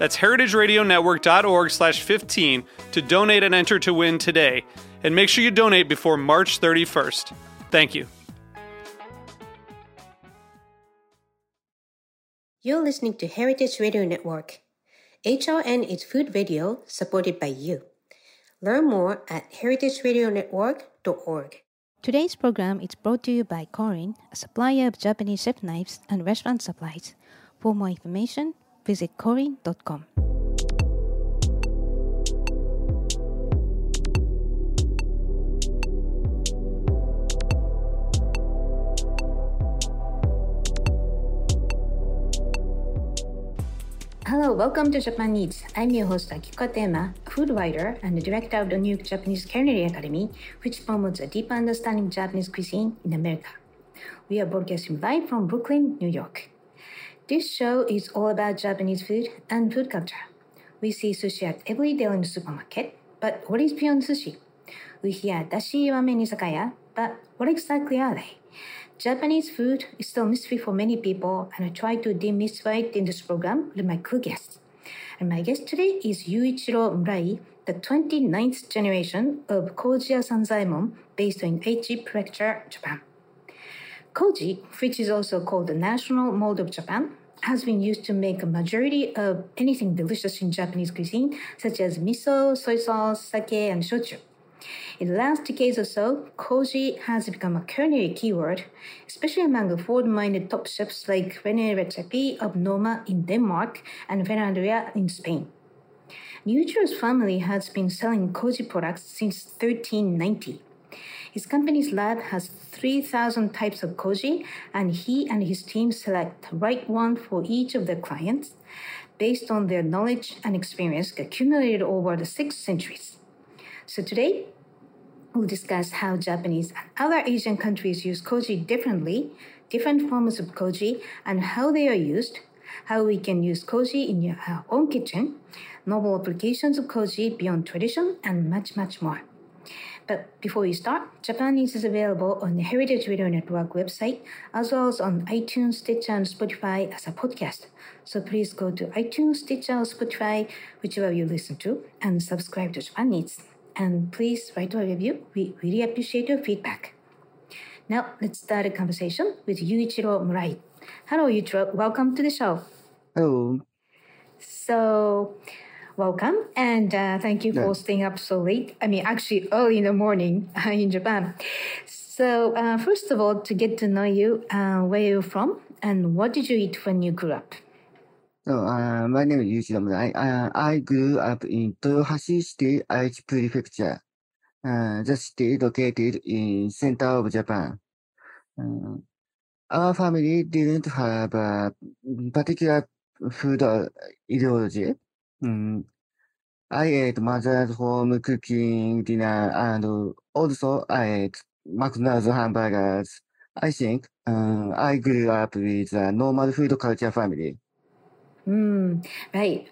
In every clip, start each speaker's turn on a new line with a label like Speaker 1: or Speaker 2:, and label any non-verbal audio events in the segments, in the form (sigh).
Speaker 1: That's heritageradionetwork.org slash 15 to donate and enter to win today. And make sure you donate before March 31st. Thank you.
Speaker 2: You're listening to Heritage Radio Network. HRN is food video supported by you. Learn more at heritageradionetwork.org.
Speaker 3: Today's program is brought to you by Korin, a supplier of Japanese chef knives and restaurant supplies. For more information, visit korin.com.
Speaker 2: Hello, welcome to Japan Eats. I'm your host Akiko Tema, food writer and the director of the New York Japanese Culinary Academy, which promotes a deeper understanding of Japanese cuisine in America. We are broadcasting live from Brooklyn, New York. This show is all about Japanese food and food culture. We see sushi at every day in the supermarket, but what is beyond sushi? We hear dashi ramen izakaya, but what exactly are they? Japanese food is still a mystery for many people, and I try to demystify it in this program with my co-guests. And my guest today is Yuichiro Murai, the 29th generation of Kojiya Sanzaemon based in Aichi Prefecture, Japan. Koji, which is also called the national mold of Japan, has been used to make a majority of anything delicious in Japanese cuisine, such as miso, soy sauce, sake, and shochu. In the last decades or so, koji has become a culinary keyword, especially among forward-minded top chefs like René Redzepi of Noma in Denmark and Ferran Adrià in Spain. Yuichiro's family has been selling koji products since 1390. His company's lab has 3,000 types of koji, and he and his team select the right one for each of their clients based on their knowledge and experience accumulated over the six centuries. So today, we'll discuss how Japanese and other Asian countries use koji differently, different forms of koji, and how they are used, how we can use koji in our own kitchen, novel applications of koji beyond tradition, and much, much more. But before we start, Japan Eats is available on the Heritage Radio Network website, as well as on iTunes, Stitcher, and Spotify as a podcast. So please go to iTunes, Stitcher, or Spotify, whichever you listen to, and subscribe to Japan Eats and please write a review. We really appreciate your feedback. Now, let's start a conversation with Yuichiro Murai. Hello, Yuichiro. Welcome to the show.
Speaker 4: Hello.
Speaker 2: So, welcome and uh, thank you for
Speaker 4: Yeah.
Speaker 2: staying up so late. I mean, actually, early in the morning (laughs) uh, in Japan. So, uh, first of all, to get to know you, uh, where you're from and what did you eat when you grew up?
Speaker 4: So, uh, my name is Yuichiro Murai. Uh, I grew up in Toyohashi City, Aichi Prefecture, uh, the city located in center of Japan. Uh, our family didn't have a particular food uh, ideology. I ate mother's home cooking dinner and also I ate McDonald's hamburgers. I think uh, I grew up with a normal food culture family.
Speaker 2: Mm, right.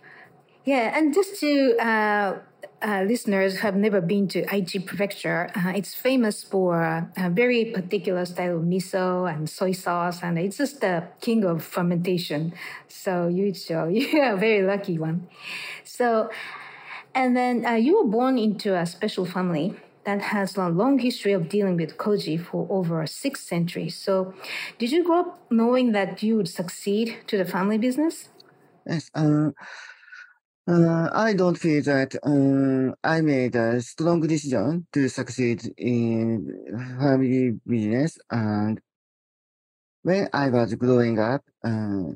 Speaker 2: Yeah, and just to uh, uh, listeners have never been to Aichi Prefecture, uh, it's famous for a very particular style of miso and soy sauce, and it's just the king of fermentation. So Yuichiro, (laughs) you're a very lucky one. So, and then uh, you were born into a special family that has a long history of dealing with koji for over six centuries. So, did you grow up knowing that you would succeed to the family business?
Speaker 4: Yes, uh, Uh, I don't feel that um, I made a strong decision to succeed in family business. And when I was growing up, uh,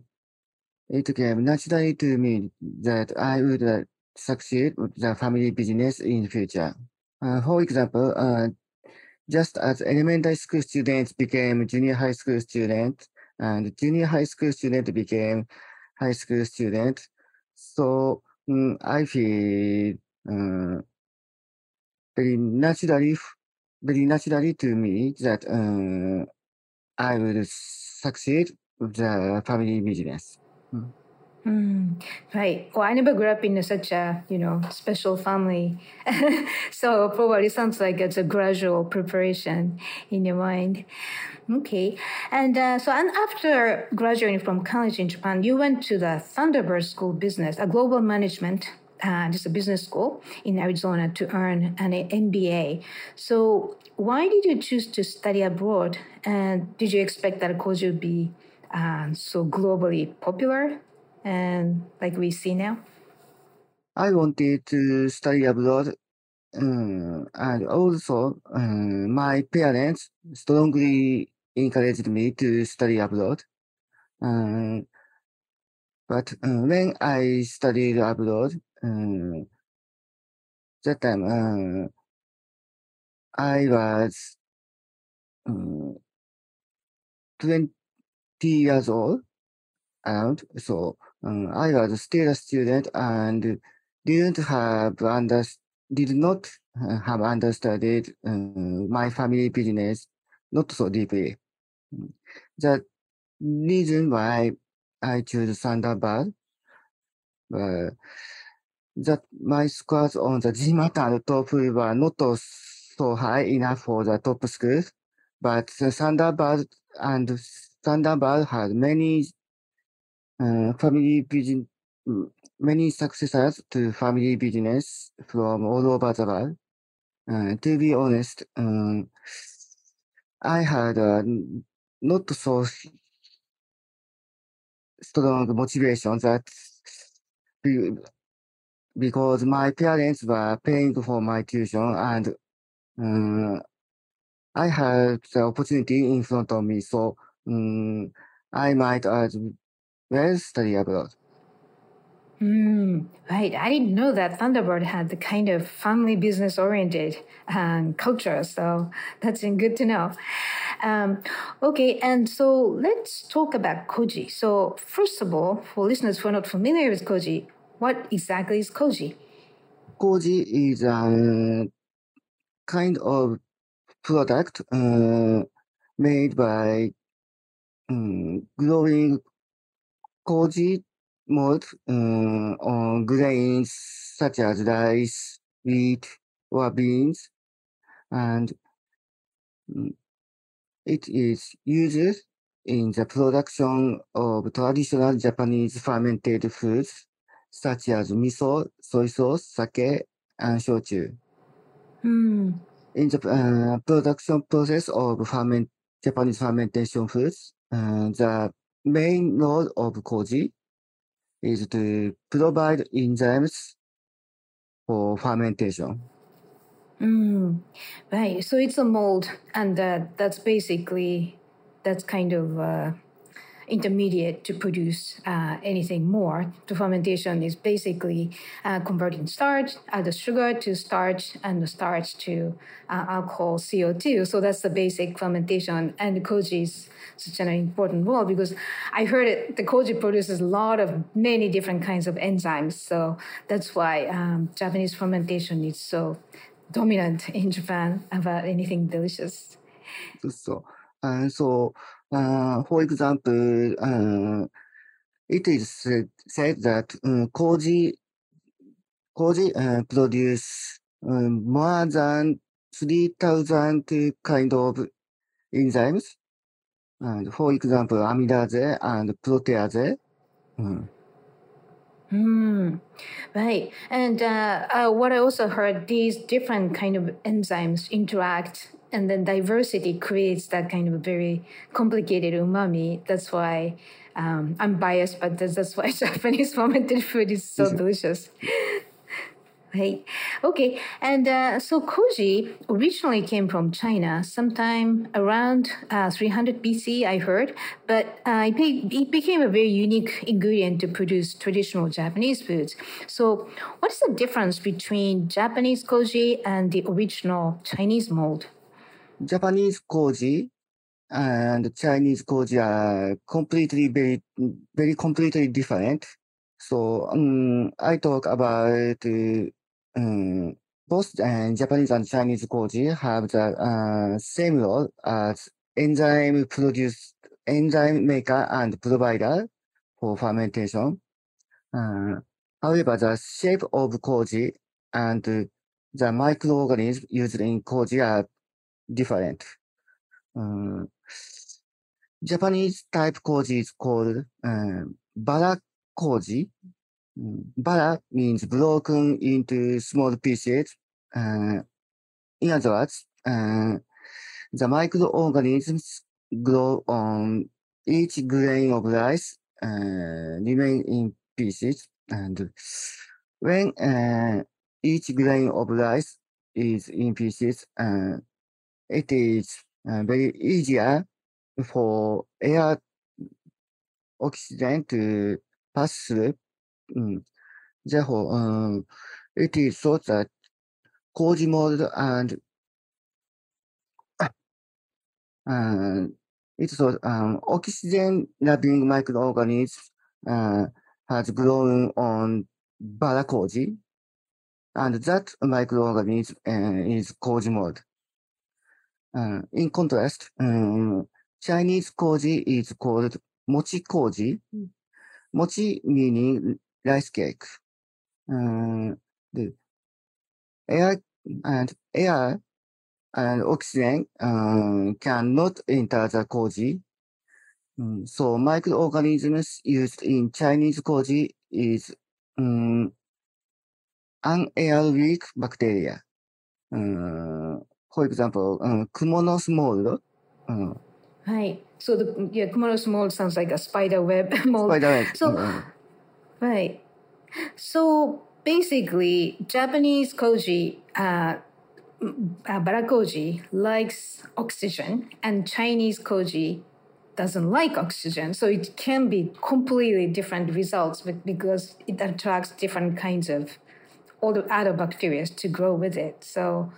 Speaker 4: it came naturally to me that I would uh, succeed with the family business in the future. Uh, for example, uh, just as elementary school students became junior high school students, and junior high school student became high school student, so um, I feel uh, very naturally, very naturally to me that uh, I will succeed with the family business. Mm.
Speaker 2: Mm, right. Well, I never grew up in such a you know special family, (laughs) so probably sounds like it's a gradual preparation in your mind. Okay, and uh, so and after graduating from college in Japan, you went to the Thunderbird School of Business, a global management. Uh, just a business school in Arizona to earn an MBA. So, why did you choose to study abroad? And did you expect that course would be uh, so globally popular? And like we see now?
Speaker 4: I wanted to study abroad, um, and also um, my parents strongly encouraged me to study abroad. Um, but uh, when I studied abroad, that time uh, I was um, 20 years old around, so um, I was still a student and didn't have under, did not uh, have understood uh, my family business not so deeply. The reason why I chose Thunderbird uh, that my scores on the GMAT and TOEFL were not so high enough for the top schools, but the Thunderbird and Thunderbird had many uh, family business, many successors to family business from all over the world. Uh, to be honest, um, I had uh, not so strong motivation that because my parents were paying for my tuition and um, I had the opportunity in front of me, so um, I might as well study abroad.
Speaker 2: Mm, right. I didn't know that Thunderbird had the kind of family business oriented um, culture. So that's good to know. Um, okay. And so let's talk about Koji. So, first of all, for listeners who are not familiar with Koji, what exactly is Koji?
Speaker 4: Koji is a kind of product uh, made by um, growing koji mold um, on grains such as rice, wheat, or beans, and it is used in the production of traditional Japanese fermented foods such as miso, soy sauce, sake, and shochu.
Speaker 2: Mm.
Speaker 4: In the uh, production process of ferment, Japanese fermentation foods, uh, the main role of Koji is to provide enzymes for fermentation.
Speaker 2: Mm, right. So it's a mold, and uh, that's basically that's kind of uh, intermediate to produce uh, anything more. The fermentation is basically uh, converting starch, uh, the sugar to starch, and the starch to uh, alcohol, CO2. So that's the basic fermentation. And the koji is such an important role because I heard it, the koji produces a lot of many different kinds of enzymes. So that's why um, Japanese fermentation is so dominant in Japan about anything delicious.
Speaker 4: So, uh, so for example, it is said, said that um, Koji, Koji produce um, more than 3,000 kind of enzymes. And for example, amylase and protease. Mm.
Speaker 2: Mm, right. And uh, uh, what I also heard, these different kind of enzymes interact and then diversity creates that kind of very complicated umami. That's why Um, I'm biased, but that's, that's why (laughs) Japanese fermented food is so delicious. (laughs) Right. Okay. And uh, so koji originally came from China sometime around uh, 300 BC, I heard, but uh, it, be- it, became a very unique ingredient to produce traditional Japanese foods. So, what is the difference between Japanese koji and the original Chinese mold?
Speaker 4: Japanese koji and Chinese koji are completely very, very completely different. So um, I talk about um, both uh, Japanese and Chinese koji have the uh, same role as enzyme produce, enzyme maker and provider for fermentation. Uh, however, the shape of koji and the microorganisms used in koji are different. Um, Japanese type koji is called um, bara koji. Bara means broken into small pieces. Uh, in other words, uh, the microorganisms grow on each grain of rice, uh, remain in pieces, and when uh, each grain of rice is in pieces, uh, it is uh, very easier for air oxygen to pass through. Mm. Therefore, um, it is thought that Koji mold and uh, it's thought um, oxygen loving microorganisms uh, has grown on Barakoji, and that microorganism uh, is Koji mold. Uh, in contrast, um, Chinese koji is called mochi koji. Mochi meaning rice cake. Uh, the air and air and oxygen uh, cannot enter the koji. Um, so microorganisms used in Chinese koji is um, anaerobic bacteria. Uh, for example, um, Kumonosu mold. Uh,
Speaker 2: Right. So the yeah, Kumonosu mold sounds like a spider web (laughs) mold.
Speaker 4: spider web.
Speaker 2: So right. So basically, Japanese koji, uh, uh, barakoji likes oxygen, and Chinese koji doesn't like oxygen. So it can be completely different results be- because it attracts different kinds of all the other bacteria to grow with it. So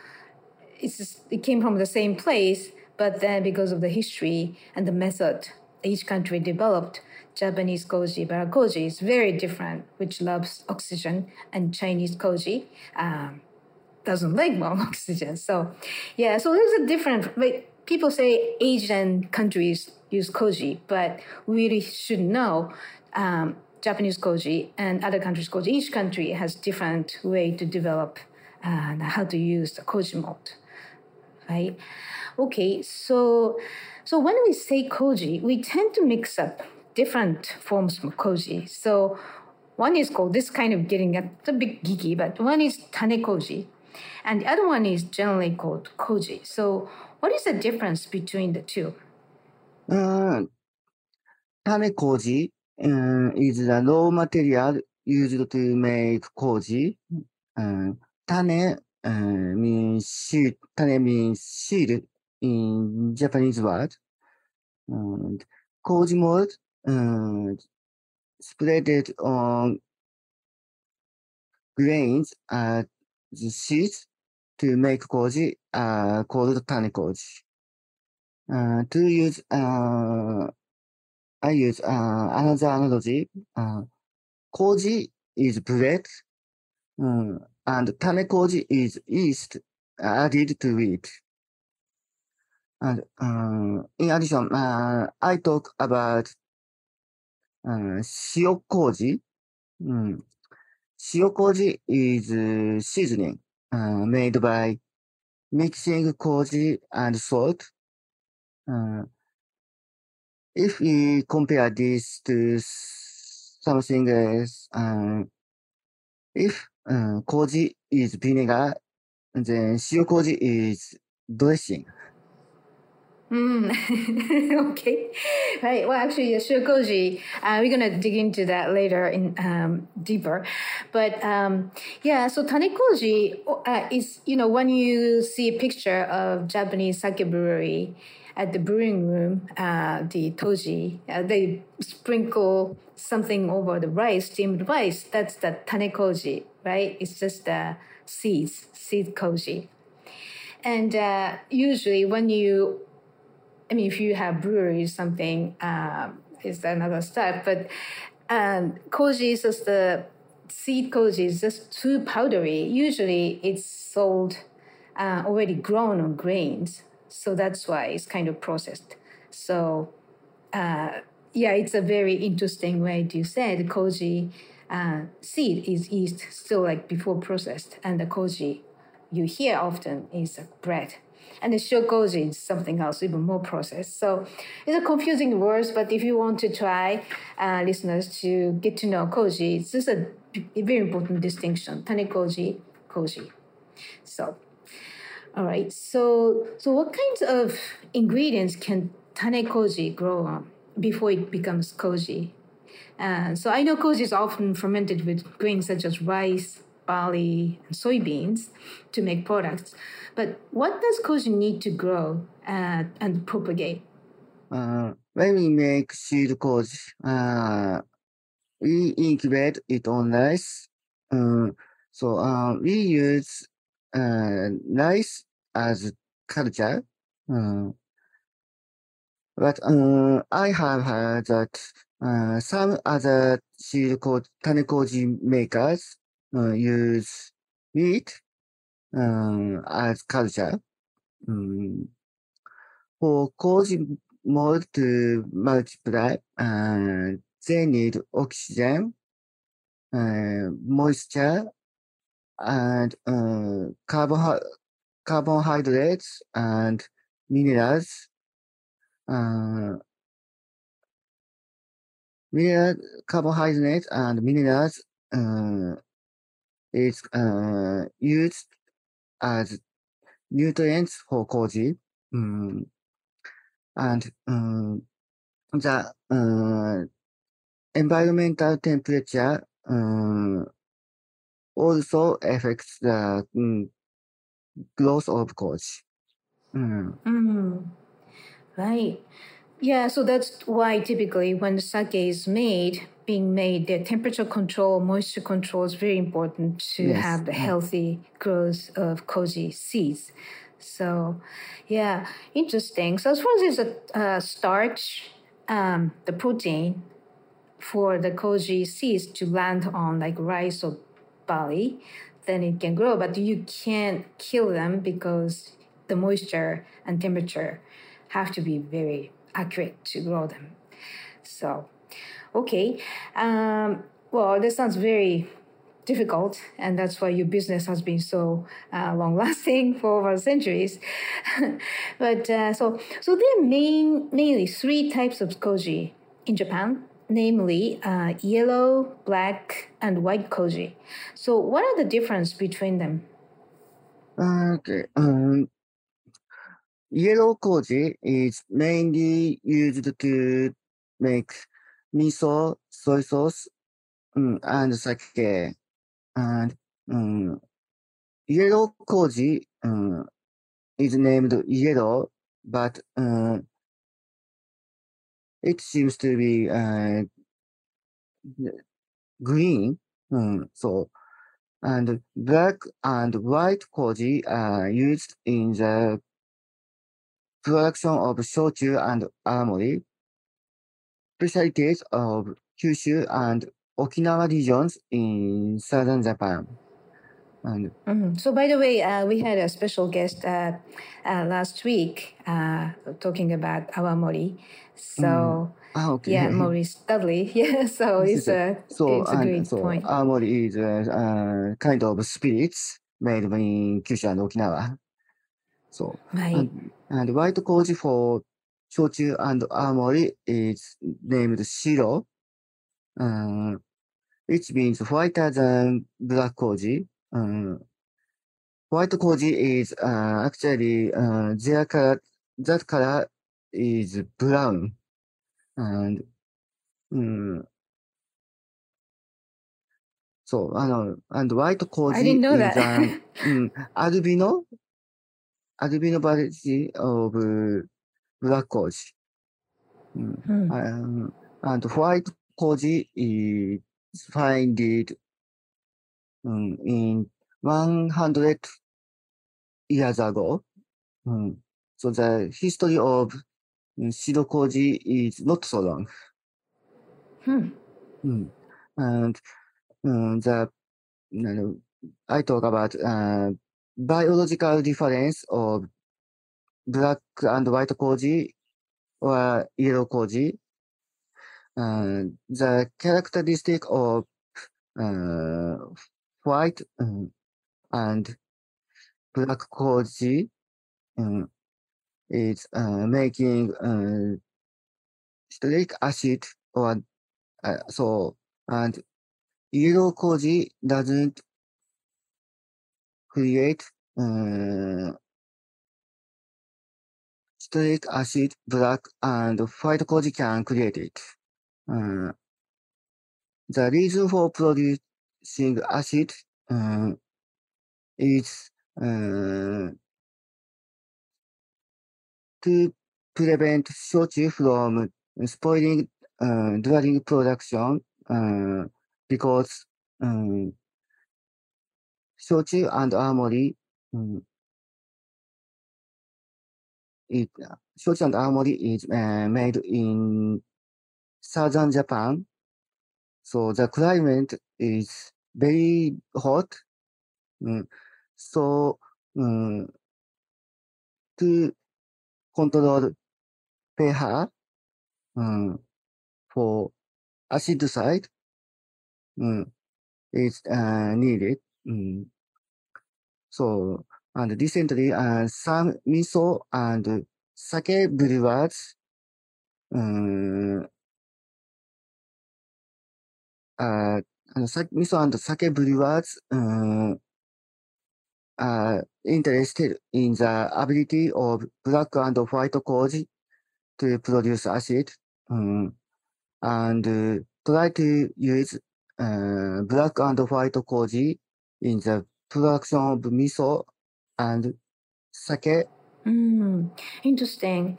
Speaker 2: it's it came from the same place, but then because of the history and the method each country developed, Japanese koji, barakoji is very different, which loves oxygen, and Chinese koji um, doesn't like more (laughs) oxygen. So, yeah, so there's a different. Like, people say Asian countries use koji, but we really should know um, Japanese koji and other countries' koji. Each country has different way to develop uh, how to use the koji mold right? Okay, so so when we say koji, we tend to mix up different forms of koji. So one is called this kind of getting a bit geeky, but one is tane koji, and the other one is generally called koji. So what is the difference between the two?
Speaker 4: uh, tane koji uh, is the raw material used to make koji. Uh, tane uh, means seed. Tane means in Japanese word. And koji mold uh, spreaded on grains as the seeds to make koji are called tane koji. Uh, to use, uh, I use uh, another analogy. Uh, koji is bread, uh, and tane koji is yeast added to it. And uh, in addition, uh, I talk about uh, shio koji. Mm. Shio koji is uh, seasoning uh, made by mixing koji and salt. Uh, if we compare this to something else, uh, if uh, koji is vinegar, And then shio koji is dressing.
Speaker 2: Mm. okay. Right. Well, actually, yeah, shio koji, uh, we're going to dig into that later in um, deeper. But um, yeah, so tanekoji uh, is, you know, when you see a picture of Japanese sake brewery at the brewing room, uh, the toji, uh, they sprinkle something over the rice, steamed rice. That's the tanekoji, right? It's just the seeds, seed koji. And uh, usually when you I mean, if you have breweries, something um, is another step. But um, koji is just the seed koji is just too powdery. Usually, it's sold uh, already grown on grains, so that's why it's kind of processed. So, uh, yeah, it's a very interesting way to say the koji uh, seed is used still like before processed, and the koji you hear often is bread and the shio koji is something else, even more processed. So it's a confusing words, but if you want to try, uh, listeners, to get to know koji, it's just a, a very important distinction. Tanekoji, koji. So, all right. So, so what kinds of ingredients can tanekoji grow on before it becomes koji? Uh, so I know koji is often fermented with grains such as rice, barley, and soybeans to make products. But what does koji need to grow uh, and propagate?
Speaker 4: Uh, when we make seed koji, uh, we incubate it on rice. Uh, so uh, we use uh, rice as culture. Uh, but I have heard that some other seed koji, tanekoji makers use meat as culture. For koji mold to multiply, they need oxygen, moisture, and uh, carbo- carbohydrates and minerals. Uh, mineral, carbohydrates and minerals uh, is uh, used as nutrients for koji. Um, and um, the uh, environmental temperature um, also affects the um, growth of koji. Mm.
Speaker 2: Mm, right. Yeah, so that's why typically when sake is made, being made, the temperature control, moisture control is very important to
Speaker 4: Yes.
Speaker 2: have the healthy growth of koji seeds. So, yeah, interesting. So as far as a uh, starch, um, the protein for the koji seeds to land on like rice or barley, then it can grow. But you can't kill them because the moisture and temperature have to be very accurate to grow them. So, okay. Um, well, this sounds very difficult, and that's why your business has been so uh, long lasting (laughs) for over centuries. (laughs) but uh, so, so there are main, mainly three types of koji in Japan, namely uh, yellow, black, and white koji. So, what are the difference between them?
Speaker 4: Okay. Um, yellow koji is mainly used to make miso, soy sauce, um, and sake. And um, yellow koji um, is named yellow, but uh, it seems to be uh, green. Um, so, and black and white koji are used in the production of shochu and awamori, specialties of Kyushu and Okinawa regions in southern Japan. And
Speaker 2: Mhm. So, by the way, uh, we had a special guest uh, uh, last week uh, talking about awamori. So,
Speaker 4: ah, okay.
Speaker 2: yeah, (laughs) Maurice Dudley. (laughs) Yeah, so it's a
Speaker 4: so,
Speaker 2: it's a great
Speaker 4: so
Speaker 2: point.
Speaker 4: awamori is a uh, kind of spirits made in Kyushu and Okinawa. So,
Speaker 2: Right.
Speaker 4: and, and white koji for shochu and armory is named shiro, uh, which means whiter than black koji. Uh, white koji is uh, actually uh, their color, that color is brown. And, うん。そう、あの、and white
Speaker 2: I didn't know
Speaker 4: koji is
Speaker 2: that.
Speaker 4: an うん、albino, アルビノバレッ
Speaker 2: ジオ
Speaker 4: ブブラックコージ。アンドホワイトコージイズファインディッドインワンハンドレッドイヤーザーゴー。So the history of 白コージ is not so long.
Speaker 2: Hmm.
Speaker 4: Um, and um, the, you あ biological difference of black and white koji or yellow koji. Uh, the characteristic of uh, white um, and black koji um, is uh, making uh, citric acid or uh, so and yellow koji doesn't create uh, citric acid black and white koji can create it. Uh, the reason for producing acid uh, is uh, to prevent shochu from spoiling uh, during production uh, because um, shochu and awamori um, it, shochu and awamori is uh, made in southern Japan. So the climate is very hot. Mm, so mm, to control pH mm, for acid side mm, is uh, needed. Mm. So, and recently, uh, some miso and sake brewers um, uh, uh miso and sake brewers um, are interested in the ability of black and white koji to produce acid um, and uh, try to use uh, black and white koji in the production of miso and sake.
Speaker 2: Mm, interesting.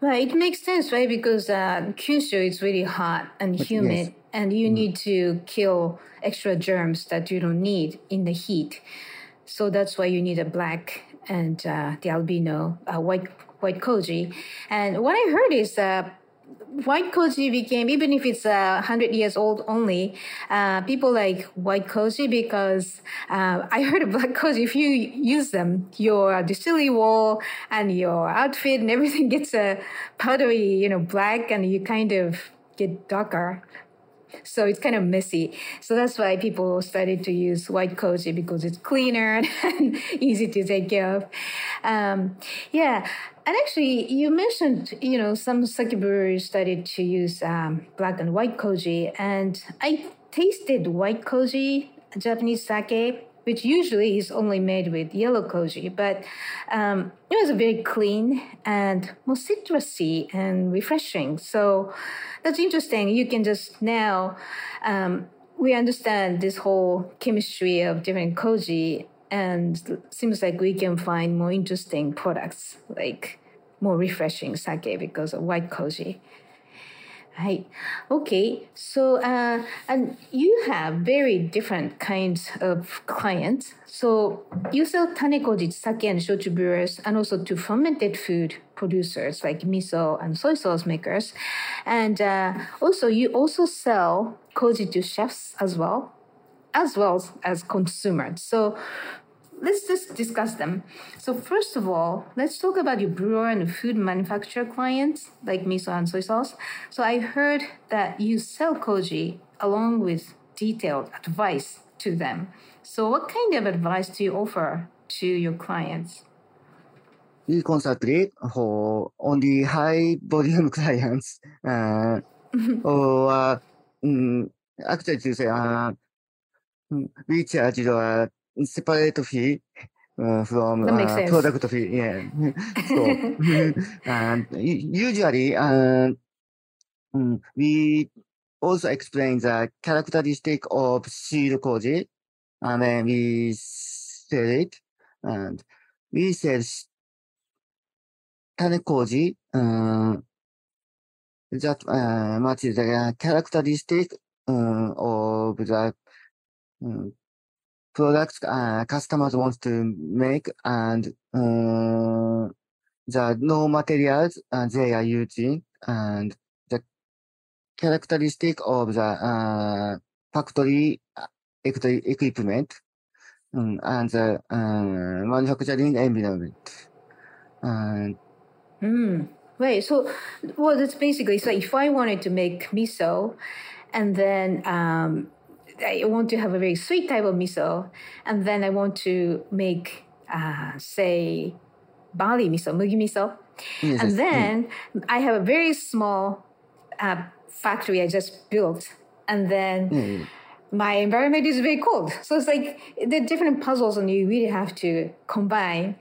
Speaker 2: Well, it makes sense, right? Because uh, Kyushu is really hot and humid,
Speaker 4: yes.
Speaker 2: and you
Speaker 4: Mm.
Speaker 2: need to kill extra germs that you don't need in the heat. So that's why you need a black and uh, the albino uh, white white koji. And what I heard is uh, white koji became even if it's uh, 100 years old only uh, people like white koji because uh, i heard of black koji if you use them your distillery wall and your outfit and everything (laughs) gets a powdery you know black and you kind of get darker so it's kind of messy. So that's why people started to use white koji because it's cleaner (laughs) and easy to take care of. Um, yeah, and actually, you mentioned you know some sake breweries started to use um, black and white koji, and I tasted white koji, Japanese sake. Which usually is only made with yellow koji, but um, it was very clean and more citrusy and refreshing. So that's interesting. You can just now um, we understand this whole chemistry of different koji, and seems like we can find more interesting products like more refreshing sake because of white koji. Right. Okay. So, uh, and you have very different kinds of clients. So you sell tanekoji, sake and shochu brewers, and also to fermented food producers like miso and soy sauce makers. And uh, also, you also sell koji to chefs as well, as well as consumers. So let's just discuss them. So first of all, let's talk about your brewer and food manufacturer clients like miso and soy sauce. So I heard that you sell koji along with detailed advice to them. So what kind of advice do you offer to your clients?
Speaker 4: We constantly for only high volume (laughs) clients, uh, (laughs) or uh, mm, actually to say, uh, we charge a separate fee uh, from uh, product fee. Yeah. so, and usually, uh, mm, we also explain the characteristic of seed koji, and then we sell it, and we sell tane koji, uh, that uh, matches the characteristic uh, of the um, products uh, customers want to make and uh, the raw materials uh, they are using and the characteristic of the uh, factory uh, equi- equipment um, and the uh, manufacturing environment. And
Speaker 2: Hmm. Right. So, well, that's basically so. If I wanted to make miso, and then um, I want to have a very sweet type of miso, and then I want to make, uh, say, barley miso, mugi miso,
Speaker 4: yes,
Speaker 2: and
Speaker 4: yes,
Speaker 2: then I have a very small uh, factory I just built, and then
Speaker 4: yeah, yeah,
Speaker 2: my environment is very cold. So it's like the different puzzles, and you really have to combine.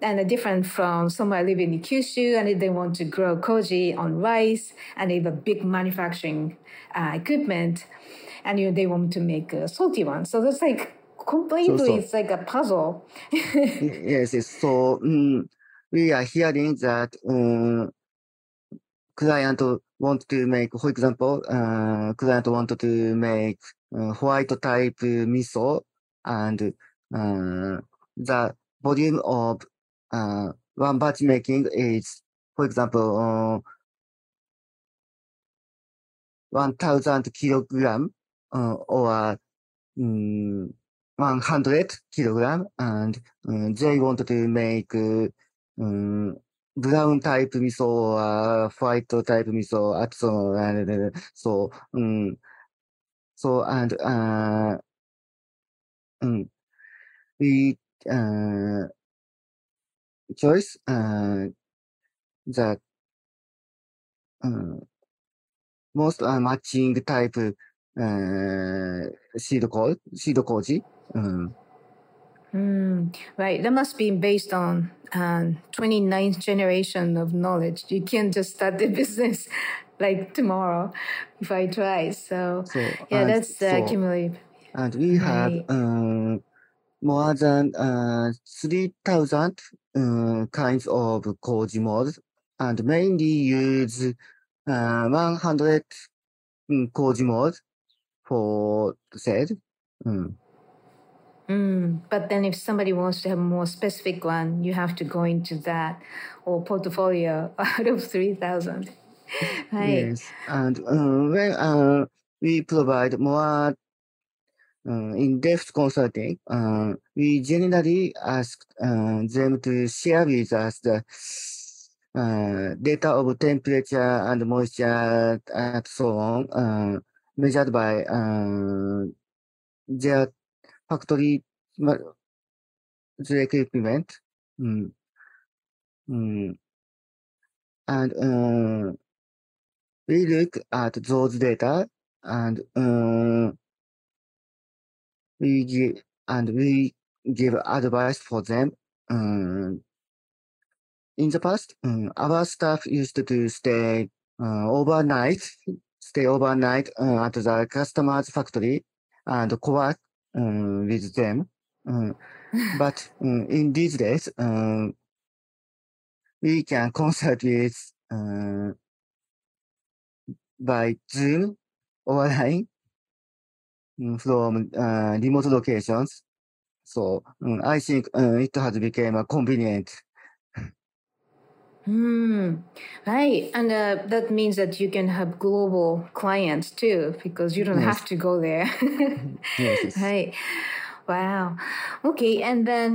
Speaker 2: And they're different from somewhere I live in Kyushu, and they want to grow koji on rice, and they have a big manufacturing uh, equipment, and you know, they want to make a salty one. So that's like completely,
Speaker 4: so.
Speaker 2: it's like a puzzle. (laughs)
Speaker 4: yes, yes. So um, we are hearing that um, client want to make, for example, uh, client wanted to make uh, white type miso and uh, the volume of uh, one batch making is, for example, uh, 1000 kilogram or um, 100 kilogram and um, they wanted to make uh, um, brown type miso or white type miso at so and uh, so um, so and uh, um, we uh, choice uh, uh, most uh, matching type uh, seed code seed koji. Um,
Speaker 2: Hmm. right. That must be based on um, 29th generation of knowledge. You can't just start the (laughs) business like tomorrow if I try. So,
Speaker 4: so
Speaker 2: yeah,
Speaker 4: and
Speaker 2: that's uh,
Speaker 4: so
Speaker 2: cumulative.
Speaker 4: and we have
Speaker 2: Right.
Speaker 4: um, more than uh, 3,000 uh, kinds of koji molds and mainly use uh, 100 mm, koji molds for said, Mm.
Speaker 2: Mm, but then if somebody wants to have a more specific one, you have to go into that or portfolio (laughs) out of 3,000. (laughs) Right.
Speaker 4: Yes, and uh, when uh, we provide more uh, in-depth consulting, uh, we generally ask uh, them to share with us the uh, data of temperature and moisture and so on, uh, measured by uh, their factory equipment. And uh, we look at those data and uh, we give and we give advice for them. In the past, our staff used to stay uh, overnight, stay overnight uh, at the customer's factory and co-work um, with them. Um, but um, in these days, um, we can consult with uh, by Zoom or line mm, from uh, remote locations. So mm, I think uh, it has become a convenient.
Speaker 2: Hmm. Right. And uh, that means that you can have global clients too, because you don't
Speaker 4: Yes.
Speaker 2: have to go there. (laughs)
Speaker 4: Yes, yes.
Speaker 2: Right. Wow. Okay. And then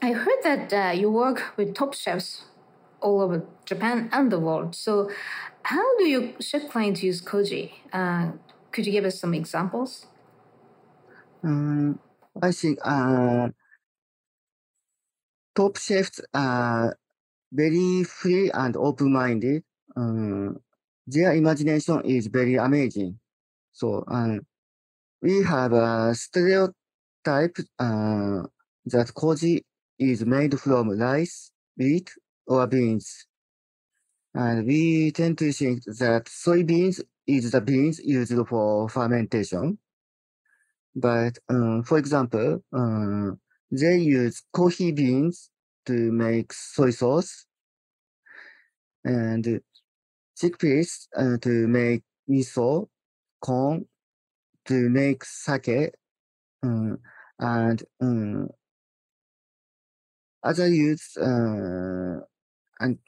Speaker 2: I heard that uh, you work with top chefs all over Japan and the world. So, how do your chef clients use koji? Uh, could you give us some examples?
Speaker 4: Um, I think uh, top chefs are very free and open-minded. Um, their imagination is very amazing. So um, we have a stereotype uh, that koji is made from rice, wheat, or beans. And we tend to think that soybeans is the beans used for fermentation. But um, for example, um, they use coffee beans to make soy sauce and chickpeas uh, to make miso, corn to make sake, um, and um, other use uh, and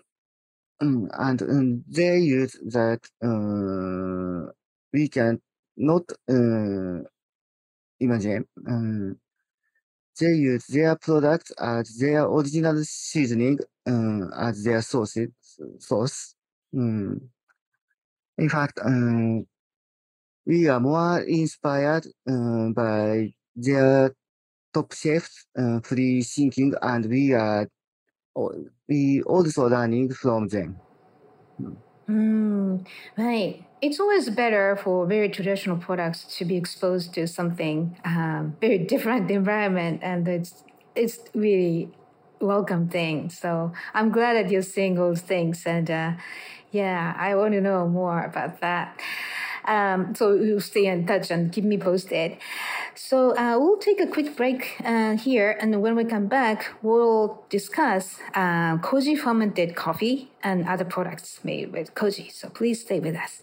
Speaker 4: um, and um, they use that uh, we can not uh, imagine. Um, they use their products as their original seasoning as their sauce. Sauce. Um, in fact, um, we are more inspired um, by their top chefs' uh, free thinking, and we are we also learning from them.
Speaker 2: Mm, right. It's always better for very traditional products to be exposed to something um, very (laughs) different environment, and it's it's really welcome thing. So I'm glad that you're seeing those things, and uh, yeah, I want to know more about that. Um, so you stay in touch and keep me posted. So uh, we'll take a quick break uh, here, and when we come back, we'll discuss uh, koji fermented coffee and other products made with koji. So please stay with us.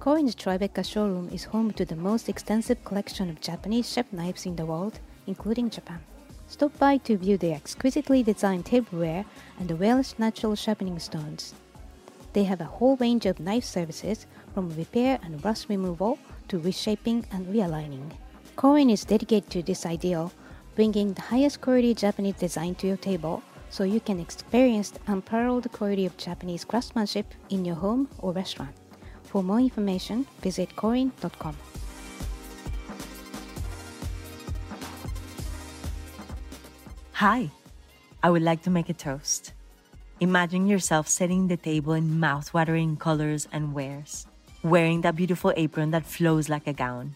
Speaker 3: Korin's Tribeca showroom is home to the most extensive collection of Japanese chef knives in the world, including Japan. Stop by to view the exquisitely designed tableware and the Welsh natural sharpening stones. They have a whole range of knife services from repair and rust removal to reshaping and realigning. Korin is dedicated to this ideal, bringing the highest quality Japanese design to your table so you can experience the unparalleled quality of Japanese craftsmanship in your home or restaurant. For more information, visit korin.com.
Speaker 5: Hi, I would like to make a toast. Imagine yourself setting the table in mouth-watering colors and wares, wearing that beautiful apron that flows like a gown,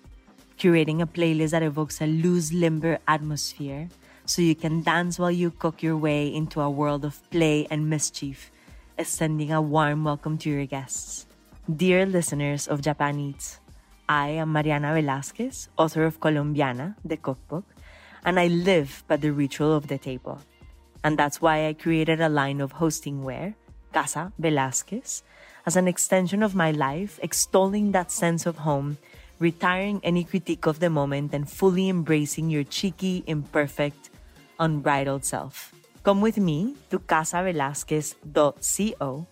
Speaker 5: curating a playlist that evokes a loose, limber atmosphere so you can dance while you cook your way into a world of play and mischief, extending a warm welcome to your guests. Dear listeners of Japan Eats, I am Mariana Velasquez, author of Colombiana, the cookbook, and I live by the ritual of the table. And that's why I created a line of hosting wear, Casa Velasquez, as an extension of my life, extolling that sense of home, retiring any critique of the moment, and fully embracing your cheeky, imperfect, unbridled self. Come with me to casavelasquez.co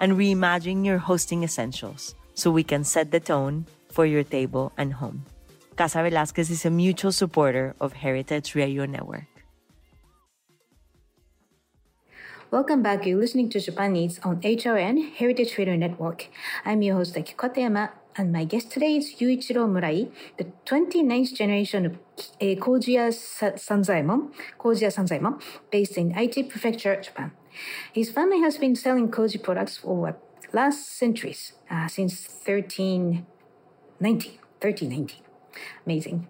Speaker 5: and reimagine your hosting essentials so we can set the tone for your table and home. Casa Velasquez is a mutual supporter of Heritage Radio Network.
Speaker 2: Welcome back. You're listening to Japan Eats on HRN Heritage Radio Network. I'm your host, Akiko Katayama, and my guest today is Yuichiro Murai, the 29th generation of uh, Kojiya Sanzaemon, Kojiya Sanzaemon, based in Aichi Prefecture, Japan. His family has been selling koji products for what, last centuries, uh, since 1390, 1390. Amazing.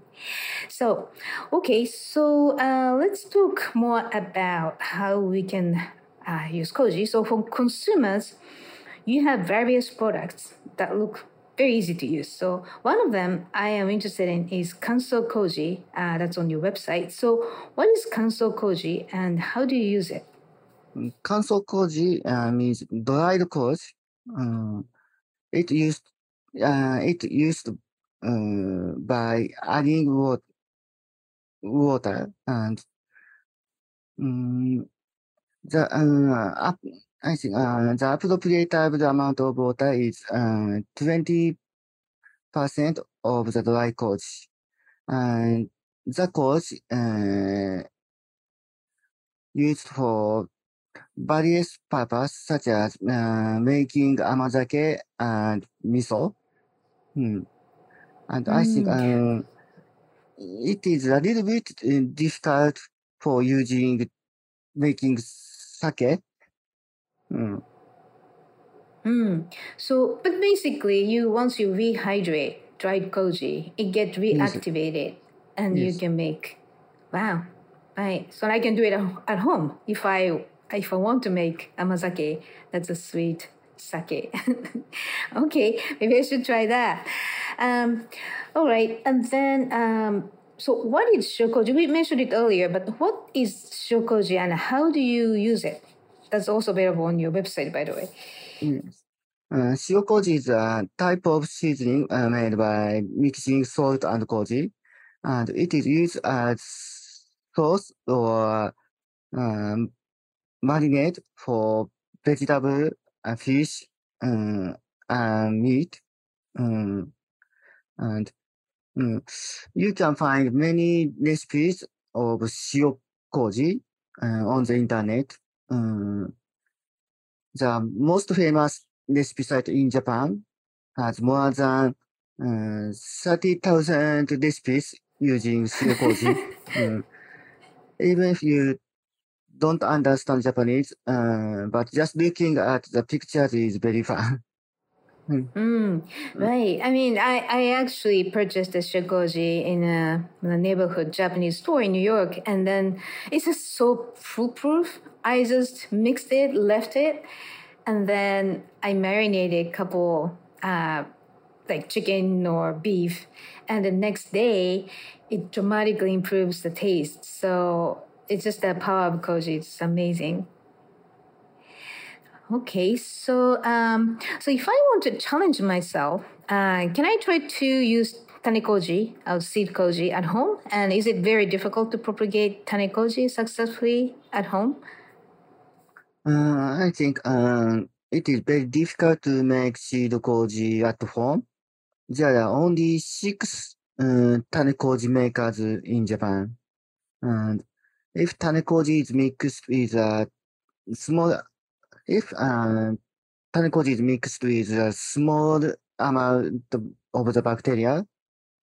Speaker 2: So, okay, so uh, let's talk more about how we can uh, use Koji. So, for consumers, you have various products that look very easy to use. So, one of them I am interested in is Kanso Koji. Uh, that's on your website. So, what is Kanso Koji and how do you use it?
Speaker 4: Kanso Koji uh, means dried koji. Uh, it used uh, it used uh, by adding water, water and um, the uh, up, I think uh, the appropriate amount of water is uh, 20% of the dry koji. And the koji uh, used for various purposes such as uh, making amazake and miso. Hmm. And I think uh, it is a little bit uh, difficult for using making sake. Hmm.
Speaker 2: Mm. So, but basically, you once you rehydrate dried koji, it gets
Speaker 4: Yes.
Speaker 2: reactivated, and you can make. Wow, right. So I can do it at home if I if I want to make amazake. That's a sweet sake. (laughs) okay, maybe I should try that. Um, all right, and then um, so what is shio koji? We mentioned it earlier, but what is shio koji and how do you use it? That's also available on your website, by the way.
Speaker 4: Yes. Uh, is a type of seasoning uh, made by mixing salt and koji, and it is used as sauce or um, marinade for vegetable, uh, fish, uh, and meat. Um, and mm, you can find many recipes of shio koji uh, on the internet. Um, the most famous recipe site in Japan has more than uh, 30,000 recipes using shiokoji. Mm. (laughs) Even if you don't understand Japanese, uh, but just looking at the pictures is very fun. (laughs)
Speaker 2: Mm, right. I mean, I, I actually purchased the shio koji in a, in a neighborhood Japanese store in New York, and then it's just so foolproof. I just mixed it, left it, and then I marinated a couple, uh, like chicken or beef, and the next day it dramatically improves the taste. So it's just the power of koji. It's amazing. Okay, so um, so if I want to challenge myself, uh, can I try to use tanekoji or seed koji at home? And is it very difficult to propagate tanekoji successfully at home?
Speaker 4: Uh, I think um, it is very difficult to make seed koji at home. There are only six uh, tanekoji makers in Japan. And if tanekoji is mixed with a small, if uh, tanekoji is mixed with a small amount of the bacteria,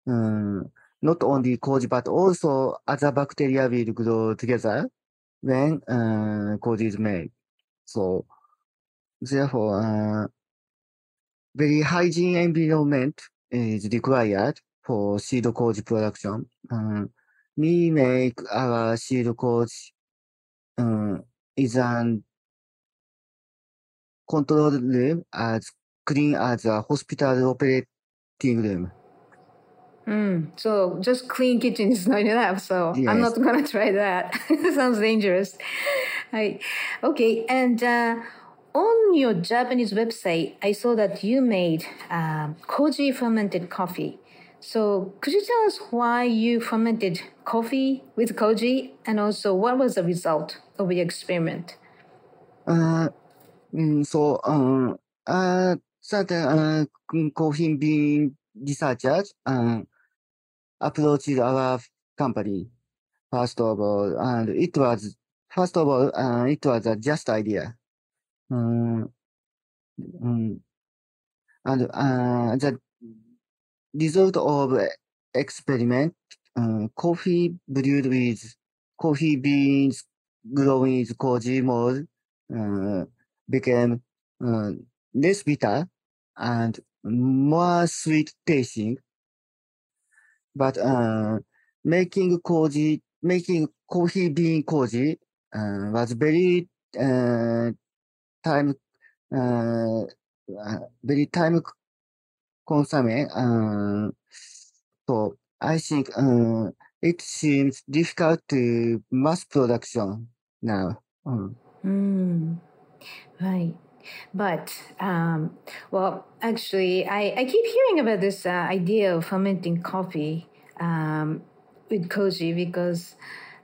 Speaker 4: uh, not only koji but also other bacteria will grow together when uh, koji is made. So, therefore, uh, very hygiene environment is required for seed koji production. Um, we make our seed koji um, is an control room as clean as a hospital operating room.
Speaker 2: Mm, so just clean kitchen is (laughs) not enough. So I'm not gonna (laughs) try that. (laughs) Sounds dangerous. Right. Okay. And uh, on your Japanese website, I saw that you made um, koji fermented coffee. So could you tell us why you fermented coffee with koji, and also what was the result of your experiment?
Speaker 4: Uh, mm, so, um, uh, certain uh, coffee bean researchers um, approached our company first of all, and it was first of all, uh, it was a just idea. Um, mm, and uh, the result of experiment, uh, coffee brewed with coffee beans growing with koji mold uh, became uh, less bitter and more sweet tasting. But uh, making koji, making coffee bean koji uh, was very uh, time, uh, very time consuming. Uh, so I think uh, it seems difficult to mass production now. Mm.
Speaker 2: Mm, right. But, um, well, actually, I, I keep hearing about this uh, idea of fermenting coffee um, with koji because,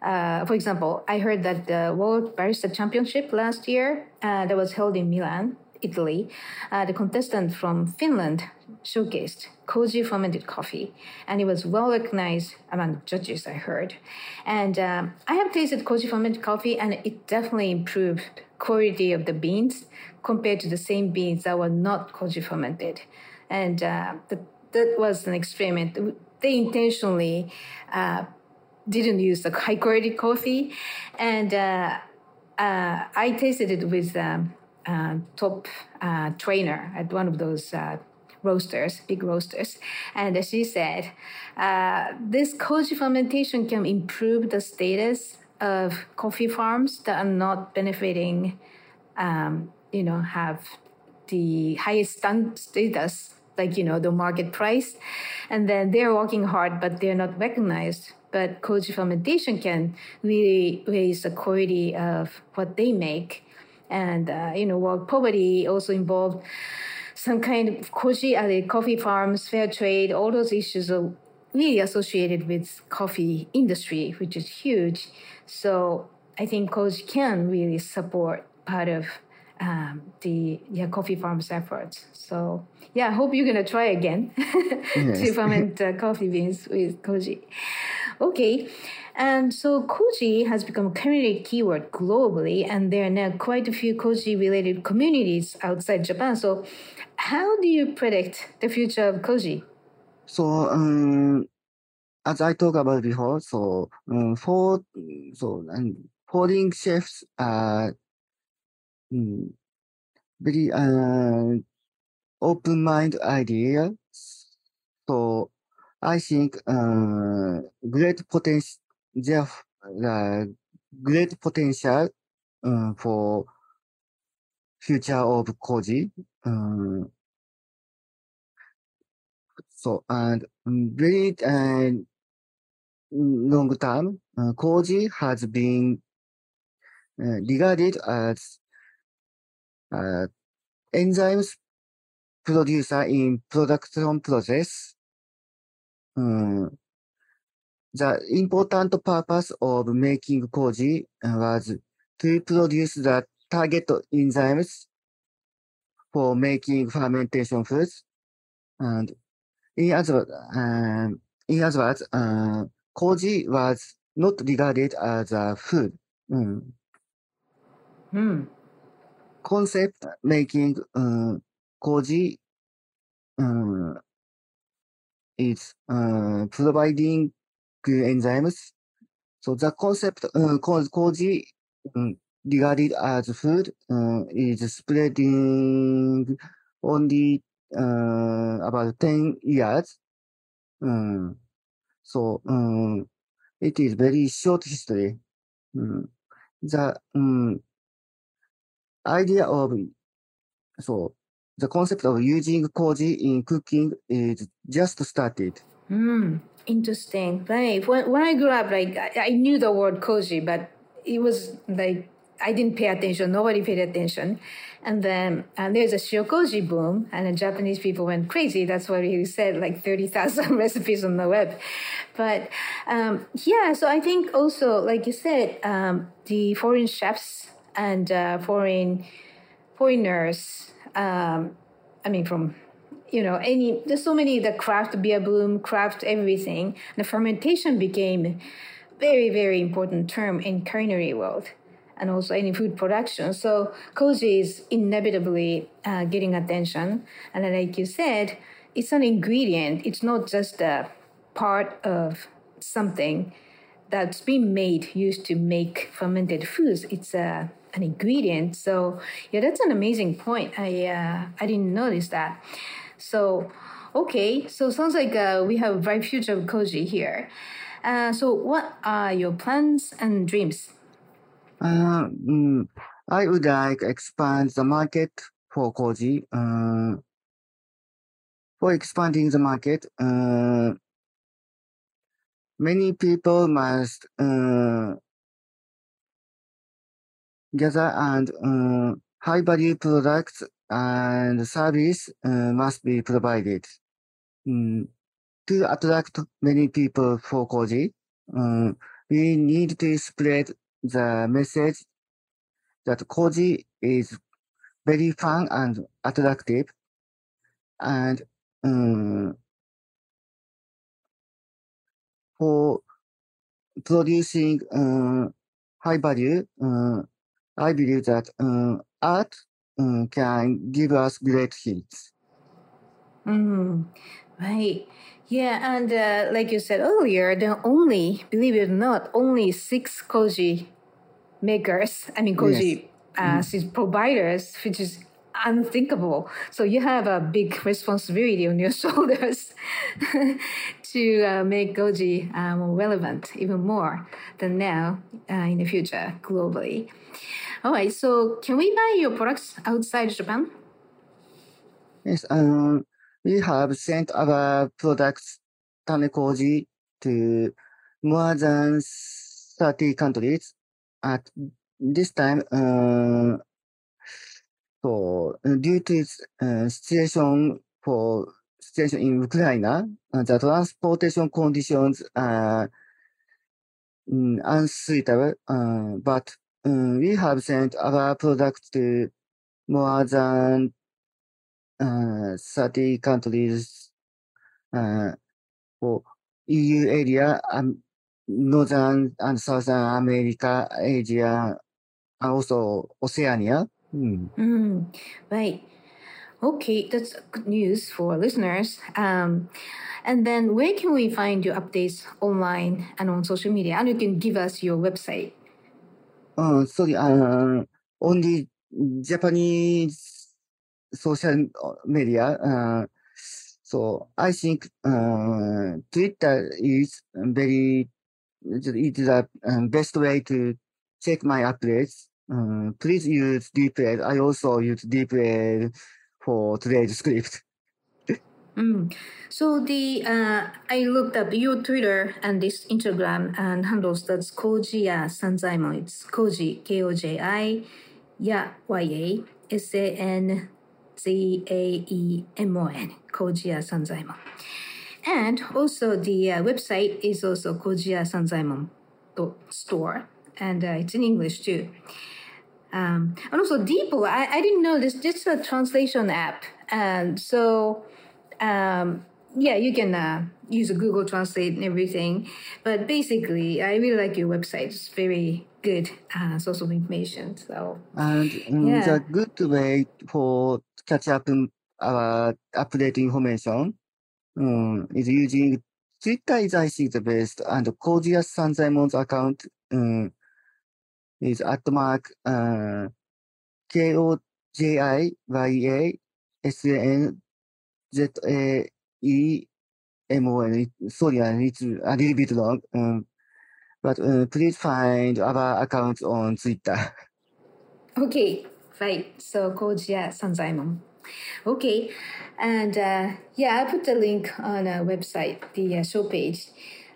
Speaker 2: uh, for example, I heard that the World Barista Championship last year uh, that was held in Milan, Italy, uh, the contestant from Finland showcased Koji fermented coffee, and it was well recognized among judges, I heard. And um, I have tasted Koji fermented coffee, and it definitely improved quality of the beans compared to the same beans that were not Koji fermented. And uh, the, that was an experiment. They intentionally uh, didn't use the high quality coffee, and uh, uh I tasted it with um, uh, top uh, trainer at one of those roasters, big roasters. And she said, uh, this koji fermentation can improve the status of coffee farms that are not benefiting, um, you know, have the highest status, like, you know, the market price. And then they're working hard, but they're not recognized. But koji fermentation can really raise the quality of what they make. And, uh, you know, while poverty also involved some kind of koji, uh, the coffee farms, fair trade, all those issues are really associated with coffee industry, which is huge. So I think Koji can really support part of um, the yeah, coffee farms efforts. So yeah, I hope you're gonna try again (laughs) to ferment uh, coffee beans with Koji. Okay, and so Koji has become a community keyword globally, and there are now quite a few Koji related communities outside Japan. So how do you predict the future of Koji?
Speaker 4: So, um, as I talked about before, so um, for so and foreign chefs are very uh, open-minded idea. So I think uh, great potential, uh, great potential uh, for future of Koji. Um, so, and very uh, long term, uh, Koji has been uh, regarded as uh, enzymes producer in production process. Um, the important purpose of making Koji was to produce the target enzymes for making fermentation foods. And in other, um, in other words, uh, koji was not regarded as a food. Mm.
Speaker 2: Hmm.
Speaker 4: Concept making uh, koji uh, is uh, providing enzymes. So the concept uh, koji um, regarded as food uh, is spreading only uh, about 10 years. Um, so um, it is very short history. Um, the idea of so the concept of using koji in cooking is just started.
Speaker 2: Mm, interesting. Right. When, when I grew up, like I, I knew the word koji, but it was like I didn't pay attention. Nobody paid attention. And then and there's a shiokoji boom, and the Japanese people went crazy. That's why he said like 30,000 (laughs) recipes on the web. But um, yeah, so I think also, like you said, um, the foreign chefs and uh, foreign foreigners, um, I mean, from you know, any there's so many the craft beer boom, craft everything. The fermentation became very, very important term in culinary world and also any food production. So koji is inevitably uh, getting attention. And like you said, it's an ingredient. It's not just a part of something that's been made used to make fermented foods. It's a an ingredient. So yeah, that's an amazing point. I uh, I didn't notice that. So okay, so sounds like uh, we have a bright future of koji here. Uh, so what are your plans and dreams
Speaker 4: uh, mm, I would like expand the market for Koji. Uh, for expanding the market, uh, many people must uh, gather and uh, high value products and service uh, must be provided. Mm, to attract many people for Koji, we need to spread the message that Koji is very fun and attractive. And um, for producing uh, high value, uh, I believe that uh, art uh, can give us great hits.
Speaker 2: Mm, right. Yeah, and uh, like you said earlier, there are only, believe it or not, only six koji makers. I mean, koji uh, six providers, which is unthinkable. So you have a big responsibility on your (laughs) shoulders (laughs) to uh, make koji uh, more relevant, even more than now uh, in the future globally. All right, so can we buy your products outside Japan?
Speaker 4: Yes, um, we have sent our products, Tanekoji, to more than 30 countries. At this time, uh, so due to its uh, situation for situation in Ukraine, uh, the transportation conditions are mm, unsuitable, uh, but um, we have sent our products to more than uh, 30 countries uh, for EU area, um, Northern and Southern America, Asia, and also Oceania. Mm.
Speaker 2: Mm, right. Okay, that's good news for listeners. Um, and then where can we find your updates online and on social media? And you can give us your website.
Speaker 4: Uh, sorry, uh, only Japanese social media. Uh, so I think uh, Twitter is very it is the um, best way to check my updates. Uh, please use DeepL. I also use DeepL for today's script. (laughs)
Speaker 2: Mm. So the uh, I looked up your Twitter and this Instagram and handles that's Kojiya Sanzaemon. It's Koji K O J I Ya Y A S A N Z A E M O N Kojiya Sanzaemon. And also the uh, website is also Kojiya Sanzaemon store and uh, it's in English too. Um, and also DeepL, I, I didn't know this. This is a translation app, and so um, yeah, you can uh, use a Google Translate and everything. But basically, I really like your website. It's very good uh, source of information. So
Speaker 4: And um,
Speaker 2: Yeah.
Speaker 4: the good way for catch up our update information um, is using Twitter is I think the best and Kojiya Sanzaimon's account um, is at mark uh, K O J I Y A S A N Z A E M O N. Sorry, it's a little bit long. Um, but uh, please find our account on Twitter.
Speaker 2: Okay, right. So Kojiya Sanzaimon. Okay, and uh, yeah, I put the link on a website, the uh, show page.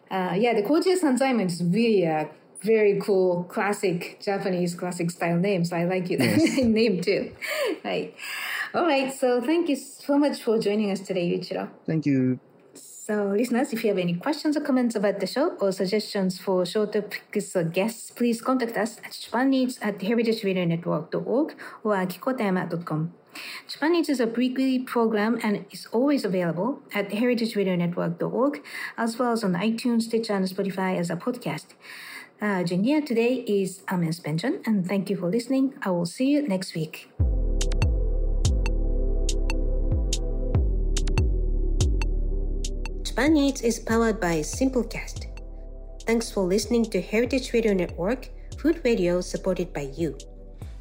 Speaker 2: Uh, yeah, the Kojiya Sanzaemon is really a very cool, classic Japanese classic style name. So I like it (laughs) name too. right. All right. So thank you so much for joining us today, Yuichiro.
Speaker 4: Thank you.
Speaker 2: So, listeners, if you have any questions or comments about the show or suggestions for show topics or guests, please contact us at japaneats at heritageradionetwork.org or akikokatayama.com. Japan Eats is a weekly program and is always available at heritageradionetwork.org as well as on iTunes, Stitcher, and Spotify as a podcast. Uh, Junior today is Amen Spenjan, and thank you for listening. I will see you next week. Japan Eats is powered by Simplecast. Thanks for listening to Heritage Radio Network, food radio supported by you.